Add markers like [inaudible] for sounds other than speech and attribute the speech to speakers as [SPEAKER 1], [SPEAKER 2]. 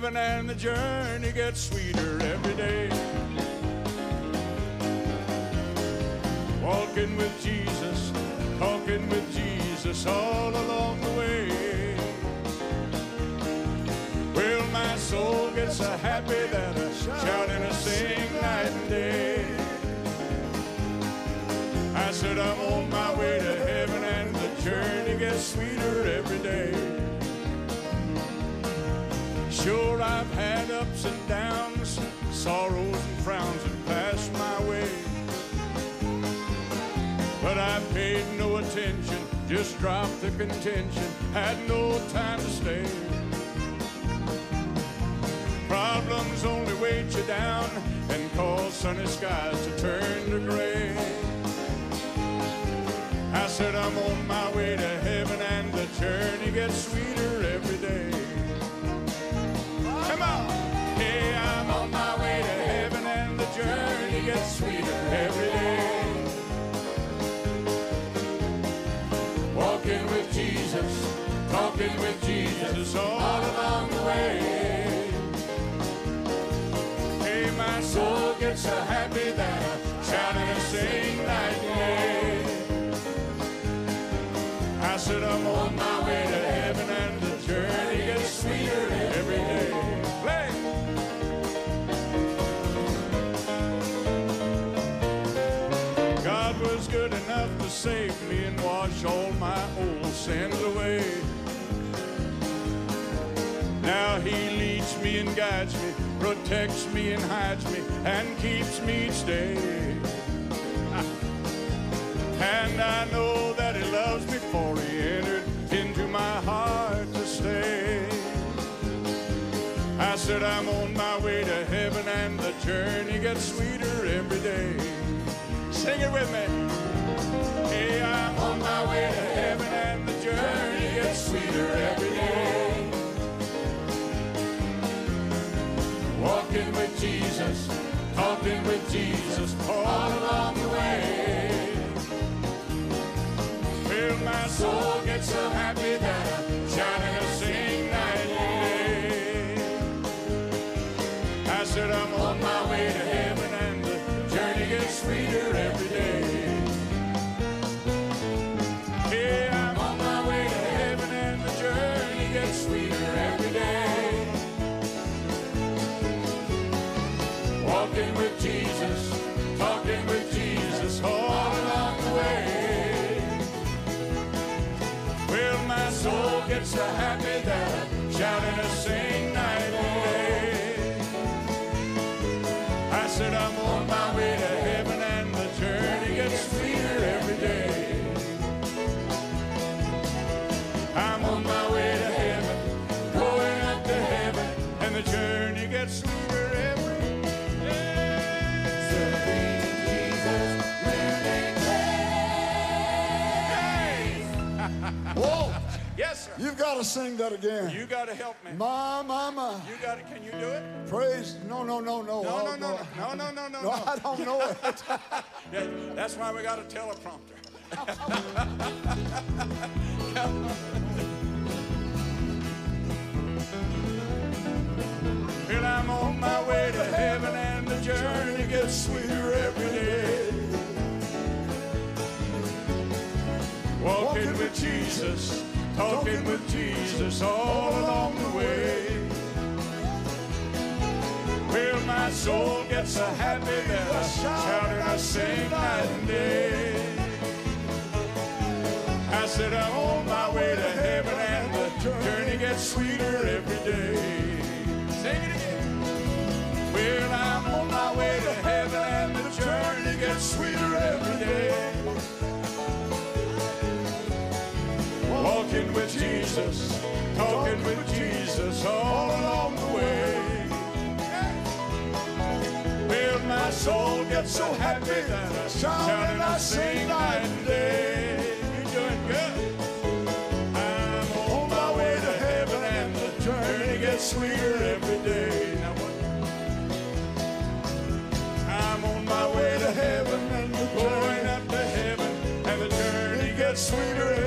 [SPEAKER 1] heaven and the journey gets sweeter every day. Walking with Jesus, talking with Jesus all along the way. Well, my soul gets so happy that I shout and I sing night and day. I said I'm on my way to heaven and the journey gets sweeter every day. Sure, I've had ups and downs, sorrows and frowns that passed my way. But I paid no attention, just dropped the contention, had no time to stay. Problems only weight you down and cause sunny skies to turn to gray. I said I'm on my way to heaven and the journey gets sweeter every day. Come on! Hey, I'm on my way to heaven and the journey gets sweeter every day. Walking with Jesus, talking with Jesus all along the way. Hey, my soul gets so happy that I shout and I sing to save me and wash all my old sins away. Now he leads me and guides me, protects me and hides me, and keeps me each day. [laughs] And I know that he loves me for he entered into my heart to stay. I said I'm on my way to heaven and the journey gets sweeter every day. Sing it with me. Hey, I'm on my way to heaven and the journey sweeter every day. Walking with Jesus, talking with Jesus all so happy sir.
[SPEAKER 2] Got to sing that again.
[SPEAKER 1] You got to help me.
[SPEAKER 2] My, my, my.
[SPEAKER 1] You got to. Can you do it?
[SPEAKER 2] Praise. No, no, no, no.
[SPEAKER 1] No,
[SPEAKER 2] I'll
[SPEAKER 1] no, no, no, no, no, no,
[SPEAKER 2] No. I don't know it. [laughs]
[SPEAKER 1] Yeah, that's why we got a teleprompter. [laughs] and I'm on my way to heaven, and the journey gets sweeter every day. Walking with Jesus, talking with Jesus all along the way. Well, my soul gets so happy that I shout and I sing night and day. I said I'm on my way to heaven and the journey gets sweeter every day. Jesus, talking with Jesus all along the way. Well, my soul gets so happy that I shout and I sing night and day. You're doing good. I'm on my way to heaven and the journey gets sweeter every day. Now? I'm on my way to heaven and we're going up to heaven and the journey gets sweeter